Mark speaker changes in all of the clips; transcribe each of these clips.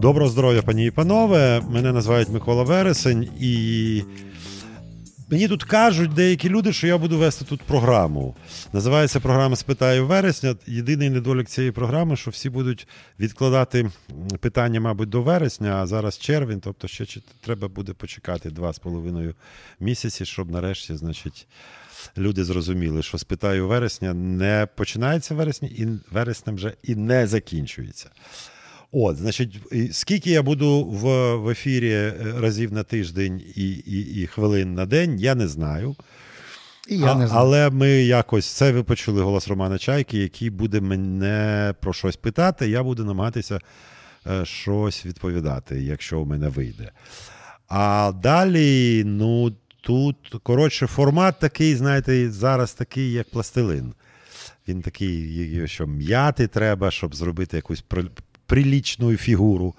Speaker 1: Доброго здоров'я, пані і панове. Мене називають Микола Вересень, і мені тут кажуть деякі люди, що я буду вести тут програму. Називається програма Спитаю вересня. Єдиний недолік цієї програми, що всі будуть відкладати питання, мабуть, до вересня, а зараз червень, тобто ще треба буде почекати два з половиною місяці, щоб нарешті, значить. Люди зрозуміли, що спитаю вересня не починається вересня, і вересня вже і не закінчується. От, значить, скільки я буду в в ефірі е, разів на тиждень і і, і хвилин на день, я не знаю.
Speaker 2: І я не знаю.
Speaker 1: Але ми якось це ви почули голос Романа Чайки, який буде мене про щось питати. Я буду намагатися е, щось відповідати, якщо в мене вийде. А далі, ну тут, коротше, формат такий, знаєте, зараз такий, як пластилин. Він такий, що м'яти треба, щоб зробити якусь прилічну фігуру.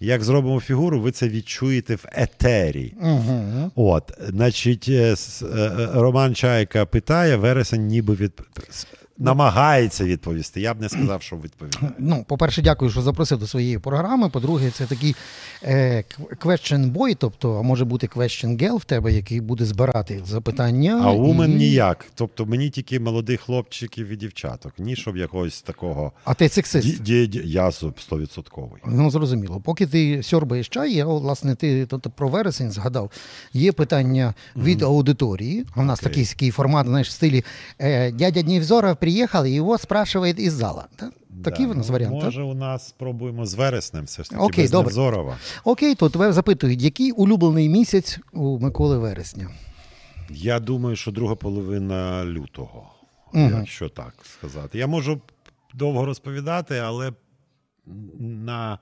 Speaker 1: Як зробимо фігуру, ви це відчуєте в етері.
Speaker 2: Угу.
Speaker 1: От, значить, е, е, Роман Чайка питає, вересень ніби від намагається відповісти. Я б не сказав, що відповідає.
Speaker 2: Ну, по-перше, дякую, що запросив до своєї програми. По-друге, це такий е, question boy, тобто, а може бути question girl в тебе, який буде збирати запитання.
Speaker 1: А у мене і... ніяк. Тобто мені тільки молодих хлопчиків і дівчаток, ні щоб якогось такого.
Speaker 2: А ти сексист?
Speaker 1: Ді, ді, я стовідсотковий.
Speaker 2: Ну, зрозуміло. Поки ти сьорбаєш чай, я, власне, ти тобто, про вересень згадав. Є питання від mm-hmm. аудиторії. У нас okay. такий, такий формат, знаєш, в стилі е, дядя Днівзора приїхав, і його спрашують із зала. Такий да, у нас
Speaker 1: ну,
Speaker 2: варіант.
Speaker 1: Може, у нас спробуємо з вереснем, все ж таки
Speaker 2: Окей,
Speaker 1: без
Speaker 2: добре.
Speaker 1: Невзорова.
Speaker 2: Окей, то тебе запитують, який улюблений місяць у Миколи Вересня?
Speaker 1: Я думаю, що друга половина лютого,
Speaker 2: угу.
Speaker 1: якщо так сказати. Я можу довго розповідати, але на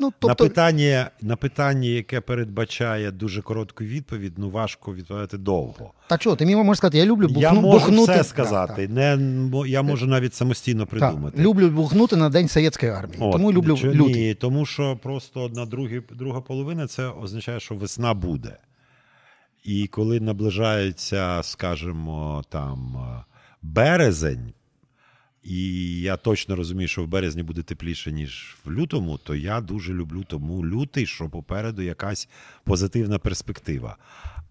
Speaker 1: Ну, тобто... На питання, на питання, яке передбачає дуже коротку відповідь, ну важко відповідати довго.
Speaker 2: Та чого, ти мені можеш сказати, я люблю бухну,
Speaker 1: Я можу
Speaker 2: бухнути.
Speaker 1: все сказати. Так, так. Не, Я можу навіть самостійно придумати.
Speaker 2: Так, Люблю бухнути на День Совєтської армії. От, тому люблю
Speaker 1: чого,
Speaker 2: лютий.
Speaker 1: Ні, тому що просто одна другі, друга половина це означає, що весна буде. І коли наближається, скажімо, там березень. І я точно розумію, що в березні буде тепліше, ніж в лютому, то я дуже люблю тому лютий, що попереду якась позитивна перспектива.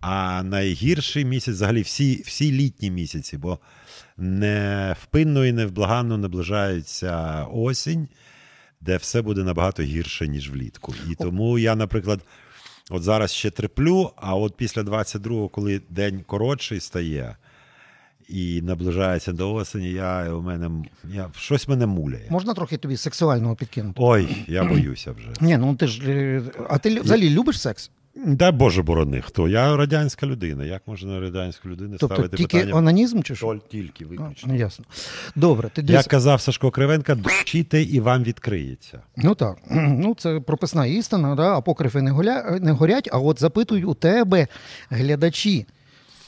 Speaker 1: А найгірший місяць, взагалі, всі всі літні місяці, бо невпинно і невблаганно наближається осінь, де все буде набагато гірше, ніж влітку. І тому я, наприклад, от зараз ще треплю, а от після 22-го, коли день коротший стає і наближається до осені, я у мене я, щось мене муляє.
Speaker 2: Можна трохи тобі сексуального підкинути?
Speaker 1: Ой, я боюся вже.
Speaker 2: Ні, ну ти ж. Е, а ти взагалі любиш секс?
Speaker 1: Дай Боже борони, хто? Я радянська людина. Як можна радянську людину
Speaker 2: тобто,
Speaker 1: ставити
Speaker 2: тільки
Speaker 1: питання?
Speaker 2: онанізм чи що?
Speaker 1: Тільки виключно.
Speaker 2: А, ясно. Добре. Ти
Speaker 1: Як казав Сашко Кривенка, дучите і вам відкриється.
Speaker 2: Ну так. Ну Це прописна істина, да? апокрифи не, голя... не горять, а от запитують у тебе глядачі.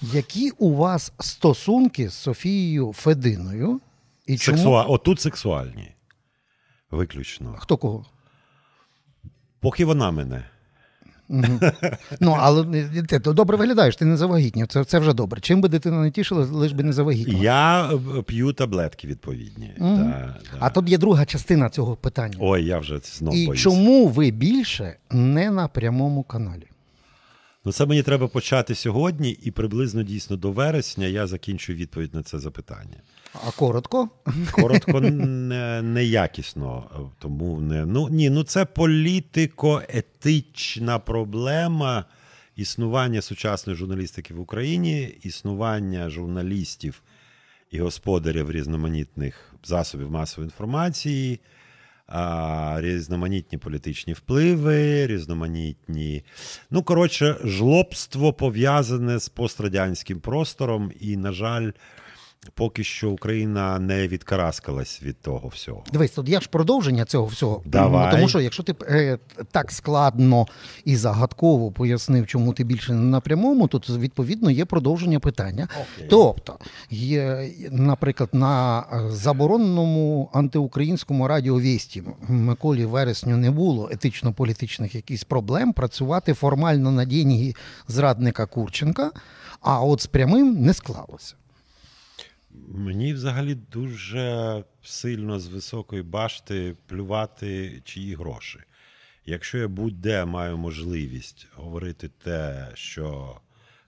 Speaker 2: Які у вас стосунки з Софією Фединою?
Speaker 1: І Сексуа... Отут сексуальні. Виключно.
Speaker 2: Хто кого?
Speaker 1: Поки вона мене.
Speaker 2: Ну, але ти добре виглядаєш, ти не завагітнів. Це це вже добре. Чим би дитина не тішила, лиш би не завагітніла.
Speaker 1: Я е, п'ю таблетки відповідні.
Speaker 2: Угу. Да, да. А тут є друга частина цього питання.
Speaker 1: Ой, я вже знову
Speaker 2: І
Speaker 1: боюсь.
Speaker 2: чому ви більше не на прямому каналі?
Speaker 1: Ну, це мені треба почати сьогодні, і приблизно дійсно до вересня я закінчу відповідь на це запитання.
Speaker 2: А коротко?
Speaker 1: Коротко неякісно. Не тому не ну ні, ну це політико-етична проблема існування сучасної журналістики в Україні, існування журналістів і господарів різноманітних засобів масової інформації різноманітні політичні впливи, різноманітні. Ну, коротше, жлобство пов'язане з пострадянським простором, і, на жаль, Поки що Україна не відкараскалась від того всього.
Speaker 2: Дивись, тут є ж продовження цього всього.
Speaker 1: Давай.
Speaker 2: Тому що якщо ти е, так складно і загадково пояснив, чому ти більше не на прямому, то відповідно є продовження питання.
Speaker 1: Okay.
Speaker 2: Тобто, є, наприклад, на забороненому антиукраїнському радіовісті Миколі Вересню не було етично-політичних якихось проблем працювати формально на деньги зрадника Курченка, а от з прямим не склалося.
Speaker 1: Мені взагалі дуже сильно з високої башти плювати чиї гроші. Якщо я будь-де маю можливість говорити те, що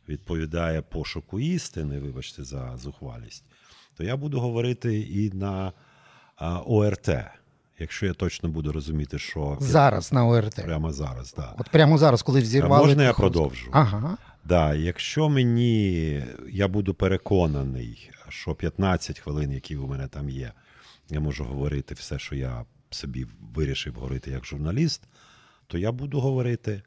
Speaker 1: відповідає пошуку істини, вибачте за зухвалість, то я буду говорити і на ОРТ, якщо я точно буду розуміти, що
Speaker 2: Зараз на ОРТ.
Speaker 1: прямо зараз. Да.
Speaker 2: От прямо зараз, коли взірвали.
Speaker 1: Можна я продовжу?
Speaker 2: Ага.
Speaker 1: Да, якщо мені я буду переконаний, що 15 хвилин, які у мене там є, я можу говорити все, що я собі вирішив говорити як журналіст, то я буду говорити.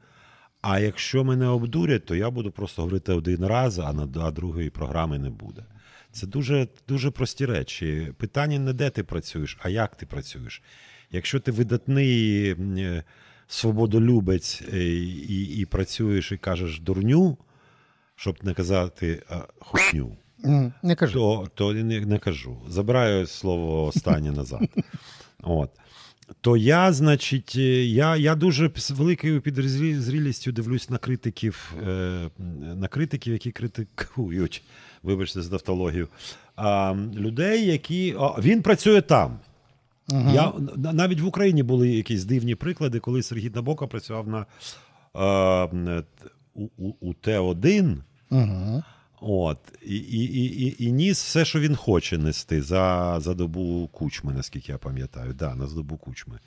Speaker 1: А якщо мене обдурять, то я буду просто говорити один раз, а на другої програми не буде. Це дуже, дуже прості речі. Питання не де ти працюєш, а як ти працюєш. Якщо ти видатний е, свободолюбець е, і, і працюєш і кажеш дурню, щоб не казати а, хутню,
Speaker 2: Не кажи.
Speaker 1: то, то не, не кажу. Забираю слово останнє назад. От. То я, значить, е, я, я дуже з великою підзрілістю дивлюсь на критиків, е, на критиків, які критикують, вибачте за тавтологію, а, людей, які. А, він працює там. Я, навіть в Україні були якісь дивні приклади, коли Сергій Набока працював на е, у, у, у Т1.
Speaker 2: Угу.
Speaker 1: От, і, і, і, і, ніс все, що він хоче нести за, за добу кучми, наскільки я пам'ятаю. Да, на добу кучми.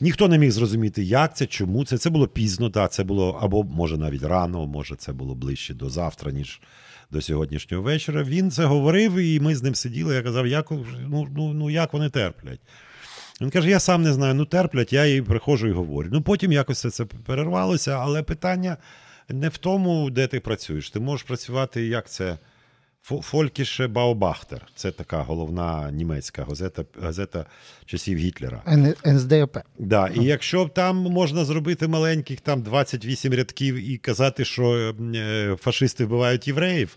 Speaker 1: Ніхто не міг зрозуміти, як це, чому це. Це було пізно, да, це було або може навіть рано, може це було ближче до завтра, ніж до сьогоднішнього вечора. Він це говорив, і ми з ним сиділи. Я казав, як, ну, ну, ну, як вони терплять. Він каже: я сам не знаю, ну терплять, я їй приходжу і говорю. Ну потім якось це перервалося, але питання не в тому, де ти працюєш. Ти можеш працювати, як це. Фо- Фолькіше Баобахтер. Це така головна німецька газета, газета часів Гітлера.
Speaker 2: НСДП. НСДАП.
Speaker 1: Да, і якщо там можна зробити маленьких там 28 рядків і казати, що е, фашисти вбивають євреїв,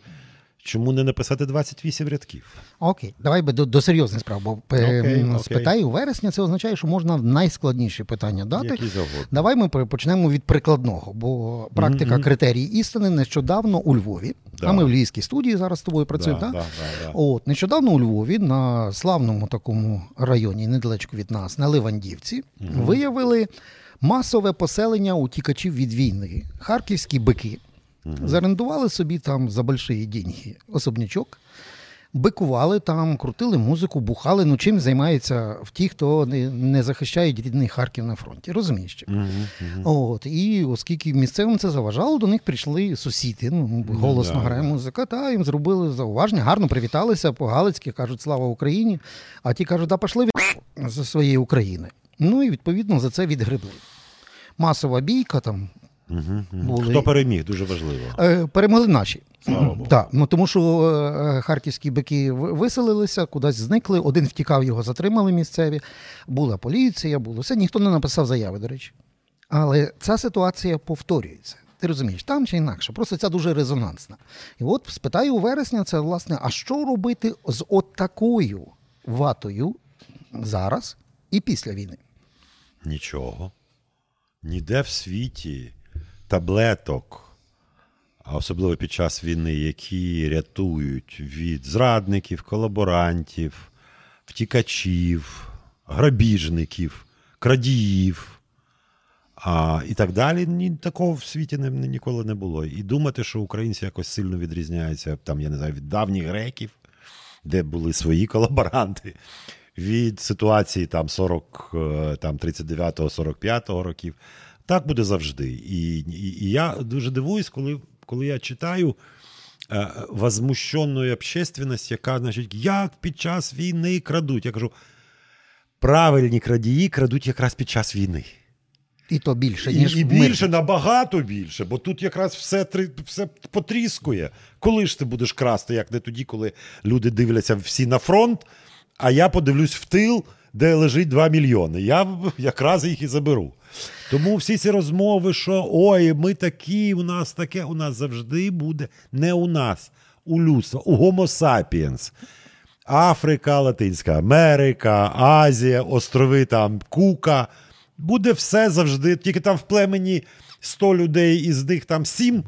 Speaker 1: чому не написати 28 рядків?
Speaker 2: Окей, давай би до, до серйозних справ, бо е,
Speaker 1: Окей,
Speaker 2: м,
Speaker 1: окей.
Speaker 2: у вересня, це означає, що можна найскладніші питання дати.
Speaker 1: Які.
Speaker 2: Давай ми почнемо від прикладного, бо практика критерій істини нещодавно у Львові,
Speaker 1: Да.
Speaker 2: а ми в Львівській студії зараз з тобою працюємо.
Speaker 1: Да, да, да, да.
Speaker 2: От нещодавно у Львові на славному такому районі, недалечко від нас, на Ливандівці, виявили масове поселення утікачів від війни. Харківські бики зарендували собі там за больші деньги особнячок. Бикували там, крутили музику, бухали. Ну чим займаються в ті, хто не, не захищають рідний Харків на фронті. Розумієш? чи? От і оскільки місцевим це заважало, до них прийшли сусіди. Ну голосно
Speaker 1: да,
Speaker 2: грає музика. Та їм зробили зауваження, гарно привіталися по-галицьки, кажуть слава Україні. А ті кажуть, да пошли від зі своєї України. Ну і відповідно за це відгребли. Масова бійка там
Speaker 1: Мгм, мгм.
Speaker 2: були.
Speaker 1: Хто переміг, дуже важливо.
Speaker 2: Е, перемогли наші.
Speaker 1: Слава Богу.
Speaker 2: Так, ну тому що е, харківські бики виселилися, кудись зникли. Один втікав, його затримали місцеві. Була поліція, було все. Ніхто не написав заяви, до речі. Але ця ситуація повторюється. Ти розумієш, там чи інакше. Просто ця дуже резонансна. І от спитаю у вересня, це власне, а що робити з от такою ватою зараз і після війни?
Speaker 1: Нічого. Ніде в світі таблеток, а особливо під час війни, які рятують від зрадників, колаборантів, втікачів, грабіжників, крадіїв. А, і так далі. Ні, такого в світі не, ніколи не було. І думати, що українці якось сильно відрізняються, там, я не знаю, від давніх греків, де були свої колаборанти, від ситуації там 40, е, там 39-45 років. Так буде завжди. І, і, і я дуже дивуюсь, коли, коли я читаю е, возмущенної общественность, яка, значить, як під час війни крадуть. Я кажу, правильні крадії крадуть якраз під час війни.
Speaker 2: І то більше, ніж
Speaker 1: і
Speaker 2: мир.
Speaker 1: більше, набагато більше, бо тут якраз все, все потріскує. Коли ж ти будеш красти, як не тоді, коли люди дивляться всі на фронт, а я подивлюсь в тил, де лежить 2 мільйони. Я якраз їх і заберу. Тому всі ці розмови, що ой, ми такі, у нас таке, у нас завжди буде не у нас, у людства, у Homo sapiens. Африка, Латинська Америка, Азія, острови там Кука. Буде все завжди. Тільки там в племені 100 людей, із них там 7 е,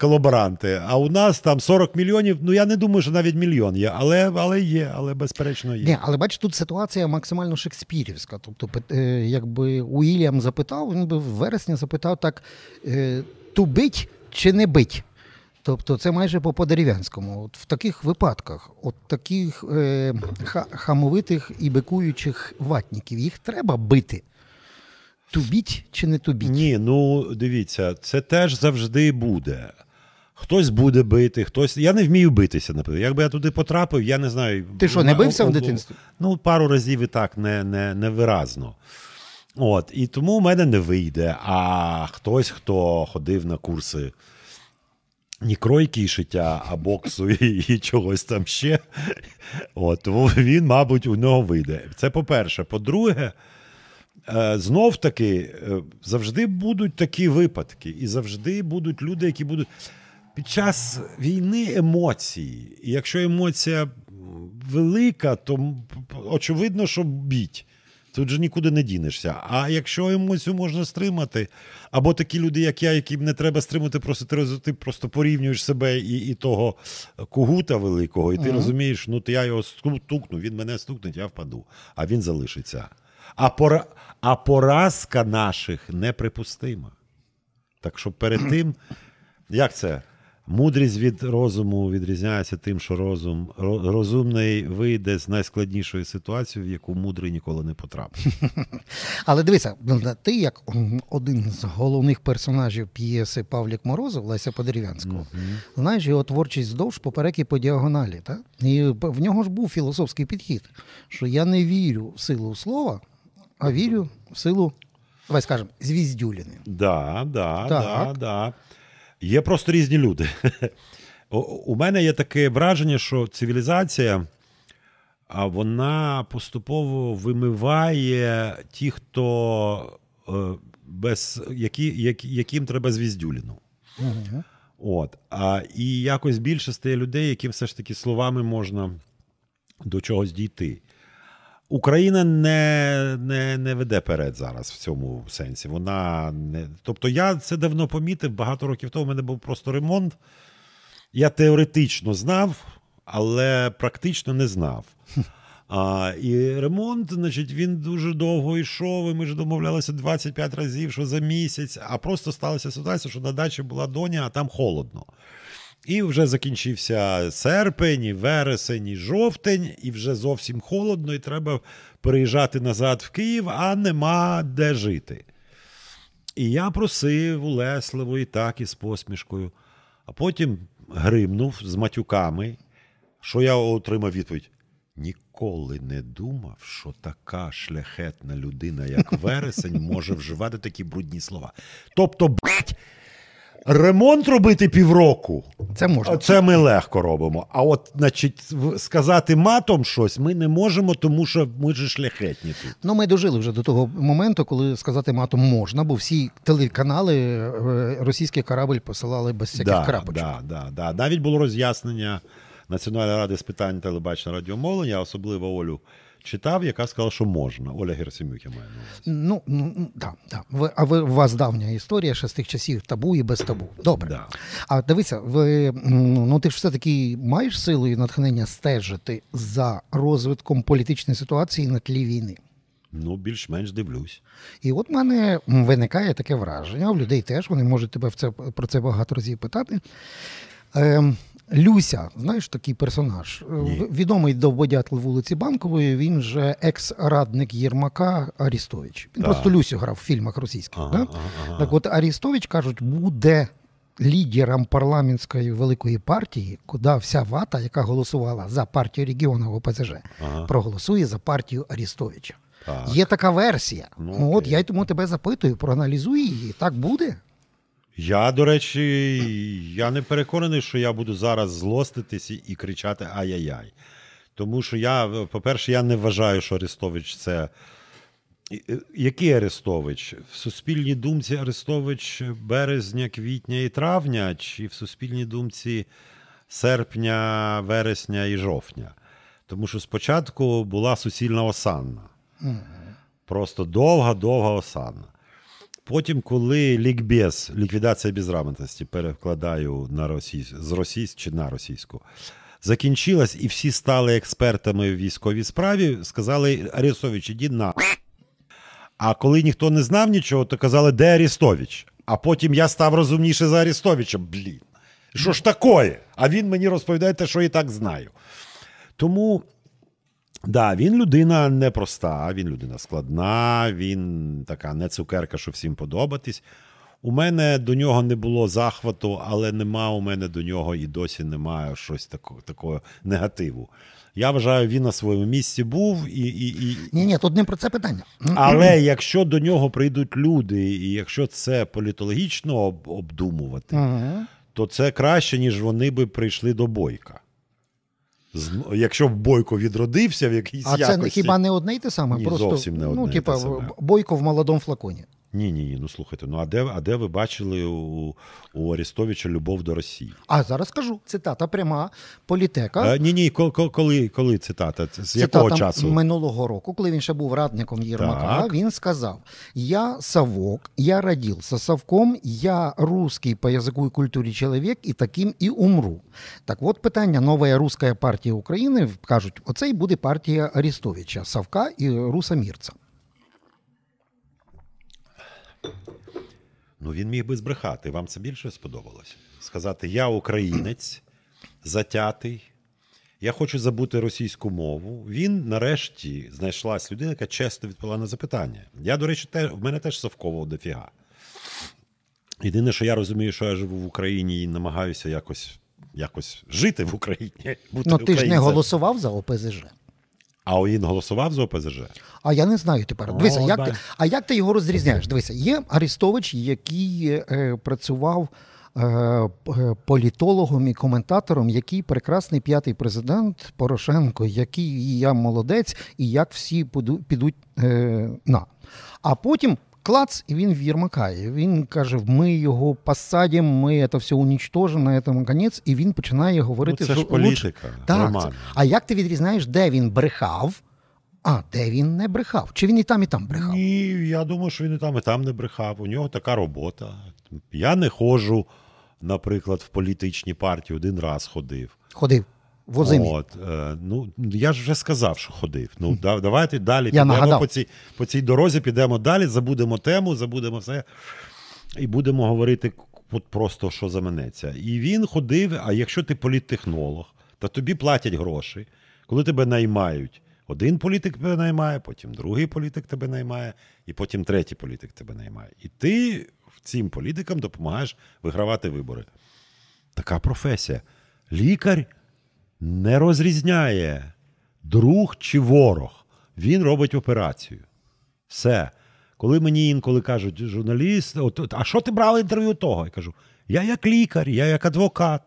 Speaker 1: колаборанти. А у нас там 40 мільйонів. Ну я не думаю, що навіть мільйон є, але, але є, але безперечно є.
Speaker 2: Ні, але бачиш, тут ситуація максимально шекспірівська. Тобто, е, якби Уільям запитав, він би в вересні запитав так: е, ту бить чи не бить? Тобто це майже по по-дерев'янському. От в таких випадках, от таких е, ха- хамовитих і бикуючих ватників, їх треба бити. Тубіть чи не тубіть?
Speaker 1: Ні, ну дивіться, це теж завжди буде. Хтось буде бити, хтось. Я не вмію битися, наприклад. Якби я туди потрапив, я не знаю.
Speaker 2: Ти що, не бився в дитинстві?
Speaker 1: Ну, пару разів і так не, не, невиразно. От, і тому у мене не вийде. А хтось, хто ходив на курси ні кройки і шиття, а боксу і, і чогось там ще. От, тому він, мабуть, у нього вийде. Це по-перше. По-друге, знов таки е, завжди будуть такі випадки, і завжди будуть люди, які будуть. Під час війни емоції. І якщо емоція велика, то очевидно, що біть. Тут же нікуди не дінешся. А якщо емоцію можна стримати, або такі люди, як я, яким не треба стримати, просто ти, ти просто порівнюєш себе і, і того кугута великого, і ти розумієш, ну то я його стукну, він мене стукнуть, я впаду, а він залишиться. А, пора... а поразка наших неприпустима. Так що перед тим, як це? Мудрість від розуму відрізняється тим, що розум розумний вийде з найскладнішої ситуації, в яку мудрий ніколи не потрапить.
Speaker 2: Але дивися, ти як один з головних персонажів п'єси Павлік Морозов Леся Подерев'янського, знаєш його творчість здовж поперек і по діагоналі. Так? І в нього ж був філософський підхід, що я не вірю в силу слова, а вірю в силу, давай скажемо, звіздюліни.
Speaker 1: Да, да,
Speaker 2: Так.
Speaker 1: да, да. Є просто різні люди. У- У мене є таке враження, що цивілізація вона поступово вимиває ті, хто е, без які, які, яким треба звіздюліну.
Speaker 2: Угу.
Speaker 1: От. А, і якось більше стає людей, яким все ж таки словами можна до чогось дійти. Україна не, не, не веде перед зараз в цьому сенсі. Вона не. Тобто, я це давно помітив. Багато років тому в мене був просто ремонт. Я теоретично знав, але практично не знав. А, і ремонт, значить, він дуже довго йшов, і ми ж домовлялися 25 разів, що за місяць, а просто сталася ситуація, що на дачі була доня, а там холодно. І вже закінчився серпень, і вересень, і жовтень, і вже зовсім холодно, і треба переїжджати назад в Київ, а нема де жити. І я просив улесливо і так, і з посмішкою. А потім гримнув з матюками, що я отримав відповідь. Ніколи не думав, що така шляхетна людина, як вересень, може вживати такі брудні слова. Тобто, блядь, ремонт робити півроку.
Speaker 2: Це можна.
Speaker 1: Це ми легко робимо. А от, значить, сказати матом щось ми не можемо, тому що ми ж шляхетні тут.
Speaker 2: Ну, ми дожили вже до того моменту, коли сказати матом можна, бо всі телеканали е, російський корабль посилали без всяких
Speaker 1: Да,
Speaker 2: крапочок.
Speaker 1: да, да, да. Навіть було роз'яснення Національної ради з питань телебачення радіомовлення, особливо Олю читав, яка сказала, що можна. Оля Герасимюк, я маю на увазі.
Speaker 2: Ну, ну ну, да, да. Ви, а ви, у вас давня історія ще з тих часів табу і без табу. Добре.
Speaker 1: Да.
Speaker 2: А дивися, ви, ну, ти ж все-таки маєш силу і натхнення стежити за розвитком політичної ситуації на тлі війни.
Speaker 1: Ну, більш-менш дивлюсь.
Speaker 2: І от в мене виникає таке враження, у людей теж вони можуть тебе в це, про це багато разів питати. Ем, Люся, знаєш такий персонаж, Е,
Speaker 1: Ні.
Speaker 2: відомий довбодятл вулиці Банкової, він же екс-радник Єрмака Арістович. Він
Speaker 1: Так.
Speaker 2: просто Люсю грав в фільмах російських.
Speaker 1: Ага,
Speaker 2: да?
Speaker 1: ага, ага.
Speaker 2: Так от Арістович, кажуть, буде лідером парламентської великої партії, куди вся вата, яка голосувала за партію регіону ОПЗЖ,
Speaker 1: Ага.
Speaker 2: проголосує за партію Арістовича.
Speaker 1: Так.
Speaker 2: Є така версія.
Speaker 1: Ну,
Speaker 2: от я й тому тебе запитую, проаналізуй її. Так буде?
Speaker 1: Я, до речі, я не переконаний, що я буду зараз злоститись і- кричати ай-яй-яй. Тому що я, по-перше, я не вважаю, що Арестович це. Який Арестович? В суспільній думці Арестович березня, квітня і травня, чи в суспільній думці серпня, вересня і жовтня? Тому що спочатку була суцільна осанна. Просто довга-довга осанна. Потім, коли лікбез, ліквідація безграмотності, перекладаю на російсь, з російськ чи на російську, закінчилась, і всі стали експертами в військовій справі, сказали Арестович, іди на. А коли ніхто не знав нічого, то казали, де Арестович? А потім я став розумніше за Арестовича. Блін. Що ж такое? А він мені розповідає те, що і так знаю. Тому, да, він людина непроста, він людина складна, він така не цукерка, що всім подобатись. У мене до нього не було захвату, але нема у мене до нього і досі немає щось такого, такого негативу. Я вважаю, він на своєму місці був і. і, і...
Speaker 2: Ні, ні, тут не про це питання.
Speaker 1: Але якщо до нього прийдуть люди, і якщо це політологічно об- обдумувати,
Speaker 2: Ага.
Speaker 1: то це краще, ніж вони би прийшли до бойка. Якщо б бойко відродився в якійсь
Speaker 2: А це
Speaker 1: якості.
Speaker 2: хіба не одне й те саме?
Speaker 1: Ні,
Speaker 2: Просто,
Speaker 1: зовсім не одне
Speaker 2: ну, типа,
Speaker 1: те саме.
Speaker 2: бойко в молодому флаконі.
Speaker 1: Ні, ні, ні. Ну слухайте, ну а де, а де ви бачили у, у Арестовича любов до Росії?
Speaker 2: А зараз кажу, цитата пряма політека.
Speaker 1: А, ні, ні, коли, коли, коли цитата? З
Speaker 2: Цитата
Speaker 1: якого часу?
Speaker 2: минулого року, коли він ще був радником Єрмака,
Speaker 1: Так.
Speaker 2: він сказав: Я совок, я родился совком, я русский по язику і культурі чоловік, і таким і умру. Так от питання нова руська партія України кажуть: оце і буде партія Арестовича, Савка і Руса Мірца.
Speaker 1: Ну він міг би збрехати. Вам це більше сподобалось? Сказати: Я українець, затятий. Я хочу забути російську мову. Він нарешті знайшлась людина, яка чесно відповіла на запитання. Я, до речі, те, в мене теж совково дофіга. Єдине, що я розумію, що я живу в Україні і намагаюся якось, якось жити в Україні. Бути
Speaker 2: Ну ти ж не голосував за ОПЗЖ.
Speaker 1: А він голосував за ОПЗЖ?
Speaker 2: А я не знаю тепер.
Speaker 1: О,
Speaker 2: Дивися, як ти, а як ти його розрізняєш? Дивися, є Арестович, який е, працював е, політологом і коментатором, який прекрасний п'ятий президент Порошенко, який я молодець, і як всі підуть е, на. А потім. Клац, і він в Єрмака. І Він каже: ми його посадимо, ми це все унічтожимо, на конець. І він починає говорити,
Speaker 1: Ну, це
Speaker 2: що
Speaker 1: ж політика,
Speaker 2: Так, це- а як ти відрізняєш, де він брехав, а де він не брехав? Чи він і там, і там брехав?
Speaker 1: Ні, я думаю, що він і там, і там не брехав. У нього така робота. Я не ходжу, наприклад, в політичні партії, один раз ходив.
Speaker 2: Ходив в Озимі.
Speaker 1: От, е, ну, я ж вже сказав, що ходив. Ну, да, давайте далі
Speaker 2: Я
Speaker 1: підемо
Speaker 2: нагадав.
Speaker 1: по цій, по цій дорозі, підемо далі, забудемо тему, забудемо все. І будемо говорити от просто, що заманеться. І він ходив, а якщо ти політтехнолог, то тобі платять гроші, коли тебе наймають. Один політик тебе наймає, потім другий політик тебе наймає, і потім третій політик тебе наймає. І ти цим політикам допомагаєш вигравати вибори. Така професія. Лікар не розрізняє друг чи ворог. Він робить операцію. Все. Коли мені інколи кажуть, журналіст, от, а що ти брав інтерв'ю того? Я кажу: я як лікар, я як адвокат.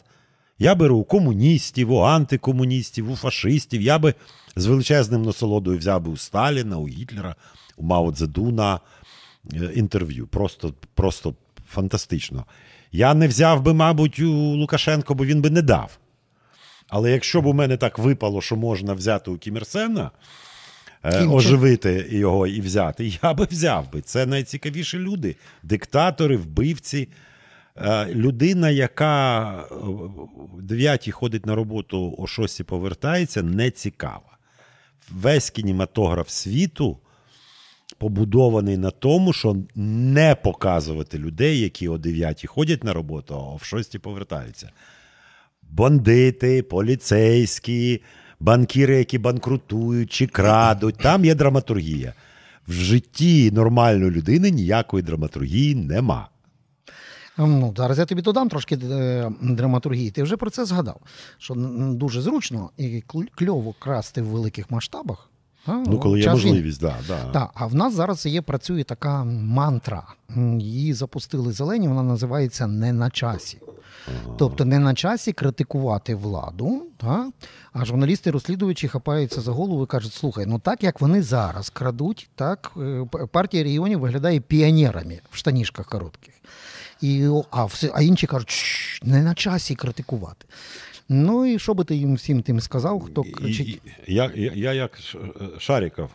Speaker 1: Я беру у комуністів, у антикомуністів, у фашистів. Я би з величезним насолодою взяв би у Сталіна, у Гітлера, у Мао Цзедуна е, інтерв'ю. Просто, просто фантастично. Я не взяв би, мабуть, у Лукашенко, бо він би не дав. Але якщо б у мене так випало, що можна взяти у Кім Ір
Speaker 2: Сена, е,
Speaker 1: оживити його і взяти, я би взяв би. Це найцікавіші люди. Диктатори, вбивці. Е, Людина, яка е, в 9 ходить на роботу, о 6 повертається, не цікава. Весь кінематограф світу побудований на тому, що не показувати людей, які о 9 ходять на роботу, а в 6 повертаються. Бандити, поліцейські, банкіри, які банкрутують чи крадуть. Там є драматургія. В житті нормальної людини ніякої драматургії нема.
Speaker 2: Ну, зараз я тобі додам трошки е, драматургії. Ти вже про це згадав, що дуже зручно і кльово красти в великих масштабах. а,
Speaker 1: Ну, коли є можливість, да, да.
Speaker 2: А в нас зараз є працює така мантра. Її запустили зелені, вона називається не на часі. Тобто не на часі критикувати владу, та? а журналісти-розслідувачі хапаються за голову і кажуть: слухай, ну так як вони зараз крадуть, так е, партія регіонів виглядає піонерами в штанішках коротких. І, а, все, а інші кажуть, «Шш, не на часі критикувати. Ну і що би ти їм всім тим сказав, хто кричить?
Speaker 1: я, я, я як Ш- Шариков,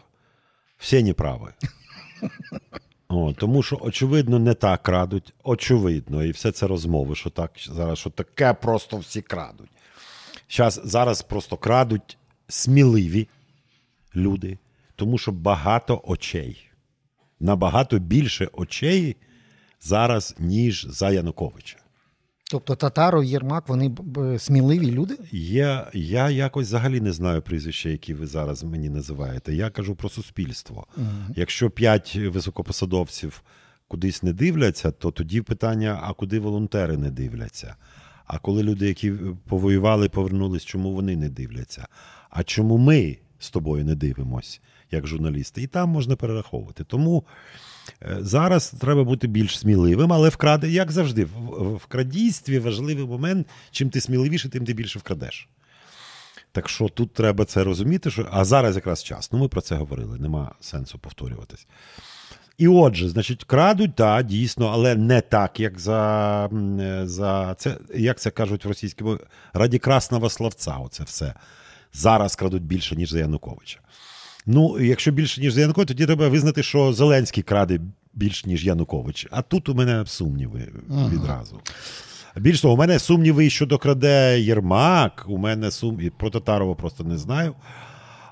Speaker 1: всі неправі. О, тому що, очевидно, не так крадуть. Очевидно, і все це розмови, що так зараз, що таке просто всі крадуть. Щас, зараз просто крадуть сміливі люди, тому що багато очей. Набагато більше очей зараз, ніж за Януковича.
Speaker 2: Тобто Татаров, Єрмак, вони сміливі люди?
Speaker 1: Я, я якось взагалі не знаю прізвища, які ви зараз мені називаєте. Я кажу про суспільство. Якщо п'ять високопосадовців кудись не дивляться, то тоді питання: а куди волонтери не дивляться? А коли люди, які повоювали, повернулись, чому вони не дивляться? А чому ми з тобою не дивимось, як журналісти? І там можна перераховувати. Тому зараз треба бути більш сміливим, але вкраде, як завжди, в, крадійстві важливий момент, чим ти сміливіше, тим ти більше вкрадеш. Так що тут треба це розуміти, що а зараз якраз час. Ну, ми про це говорили, нема сенсу повторюватись. І отже, значить, крадуть, так, дійсно, але не так, як за, е, за це, як це кажуть в російській мові, раді красного словця. Оце все. Зараз крадуть більше, ніж за Януковича. Ну, якщо більше, ніж за Януковича, тоді треба визнати, що Зеленський краде більше, ніж Янукович. А тут у мене сумніви відразу. Більш того, у мене сумніви щодо краде Єрмак, у мене сум... і про Татарова просто не знаю.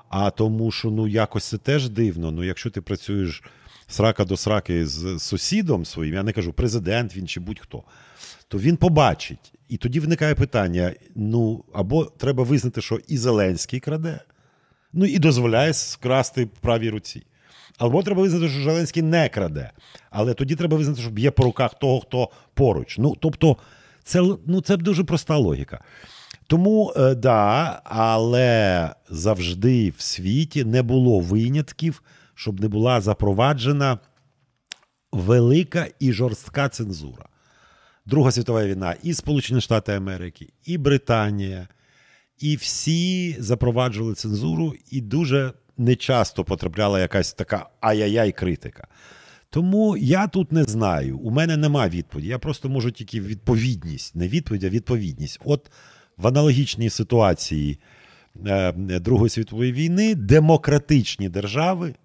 Speaker 1: А тому, що ну якось це теж дивно. Ну, якщо ти працюєш срака до сраки з сусідом своїм, я не кажу президент він чи будь-хто, то він побачить. І тоді виникає питання: ну, або треба визнати, що і Зеленський краде, ну і дозволяє скрасти правій руці. Або треба визнати, що Зеленський не краде. Але тоді треба визнати, що б'є по руках того, хто поруч. Ну, тобто, це, ну, це дуже проста логіка. Тому, е, да, але завжди в світі не було винятків, щоб не була запроваджена велика і жорстка цензура. Друга світова війна, і Сполучені Штати Америки, і Британія, і всі запроваджували цензуру, і дуже нечасто потрапляла якась така ай-яй-яй критика. Тому я тут не знаю. У мене нема відповіді. Я просто можу тільки відповідність, не відповідь, а відповідність. От в аналогічній ситуації е, Другої світової війни демократичні держави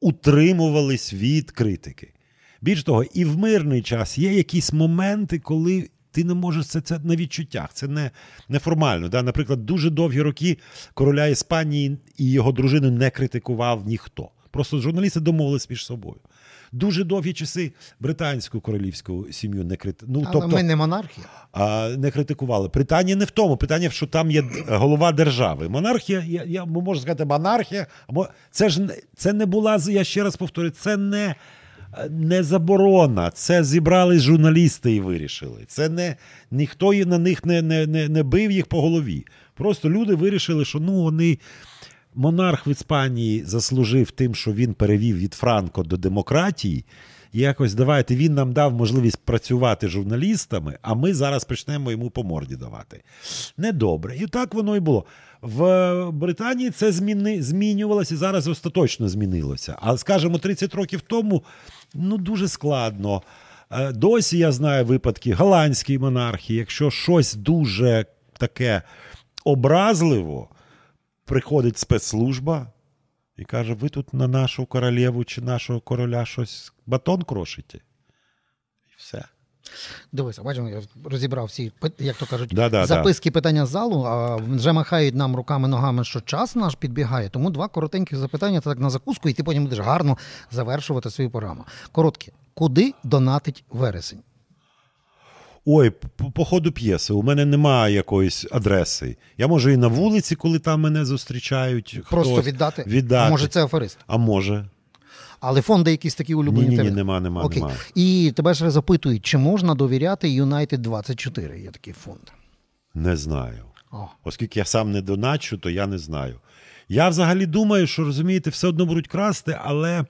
Speaker 1: утримувались від критики. Більш того, і в мирний час є якісь моменти, коли ти не можеш це, це на відчуттях, це не, неформально. Да? Наприклад, дуже довгі роки короля Іспанії і його дружину не критикував ніхто. Просто журналісти домовились між собою. Дуже довгі часи британську королівську сім'ю не критикували. Ну,
Speaker 2: Але
Speaker 1: тобто,
Speaker 2: ми не монархія.
Speaker 1: а, не критикували. Питання не в тому. Питання, що там є голова держави. Монархія, я, я можу сказати, монархія. або Це ж не- це не була, я ще раз повторюю, це не, не заборона. Це зібрались журналісти і вирішили. Це не ніхто на них не, не, не, не бив їх по голові. Просто люди вирішили, що ну вони. Монарх в Іспанії заслужив тим, що він перевів від Франко до демократії. Якось давайте він нам дав можливість працювати журналістами, а ми зараз почнемо йому по морді давати. Недобре. І так воно і було. В Британії це зміни, змінювалося і зараз остаточно змінилося. А скажімо, 30 років тому ну дуже складно. Е, Досі я знаю випадки голландської монархії, якщо щось дуже таке образливо, приходить спецслужба і каже: ви тут на нашу королеву чи нашого короля щось батон крошите. І все.
Speaker 2: Дивися, бачимо, я розібрав всі, як то кажуть,
Speaker 1: Да-да-да.
Speaker 2: записки питання з залу, а вже махають нам руками ногами, що час наш підбігає. Тому два коротеньких запитання так на закуску, і ти потім будеш гарно завершувати свою програму. Короткі. Куди донатить вересень?
Speaker 1: Ой, по, по ходу п'єси, у мене немає якоїсь адреси. Я можу і на вулиці, коли там мене зустрічають.
Speaker 2: Просто
Speaker 1: хтось,
Speaker 2: віддати?
Speaker 1: віддати.
Speaker 2: А може, це аферист?
Speaker 1: А може.
Speaker 2: Але фонди якісь такі улюблені
Speaker 1: Ні-ні-ні, нема, нема,
Speaker 2: Окей.
Speaker 1: нема.
Speaker 2: І тебе ж запитують, чи можна довіряти United 24? Є такий фонд.
Speaker 1: Не знаю.
Speaker 2: О.
Speaker 1: Оскільки я сам не доначу, то я не знаю. Я взагалі думаю, що розумієте, все одно будуть красти, але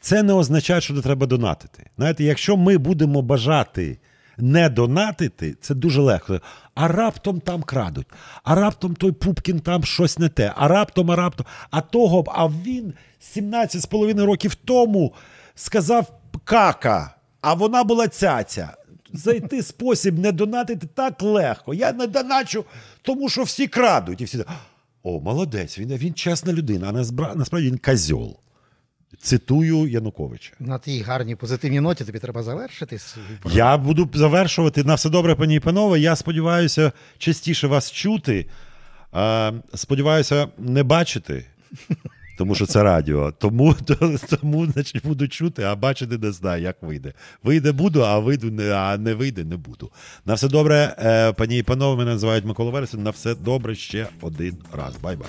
Speaker 1: це не означає, що не треба донатити. Знаєте, якщо ми будемо бажати не донатити, це дуже легко. А раптом там крадуть, а раптом той Пупкін там щось не те, а раптом, а раптом, а того, а він 17 з половиною років тому сказав кака, а вона була цяця. Зайти спосіб не донатити так легко. Я не доначу, тому що всі крадуть. І всі о, молодець, він, він чесна людина, а насправді, він козьол. Цитую Януковича.
Speaker 2: На тій гарній позитивній ноті тобі треба завершити. свій.
Speaker 1: Я буду завершувати на все добре, пані і панове. Я сподіваюся частіше вас чути. А, сподіваюся, не бачити, тому що це радіо. Тому, то- тому значить, буду чути, а бачити не знаю, як вийде. Вийде буду, а вийду не, а не вийде, не буду. На все добре, е, пані і панове, мене називають Микола Вересень. На все добре ще один раз. Bye-bye.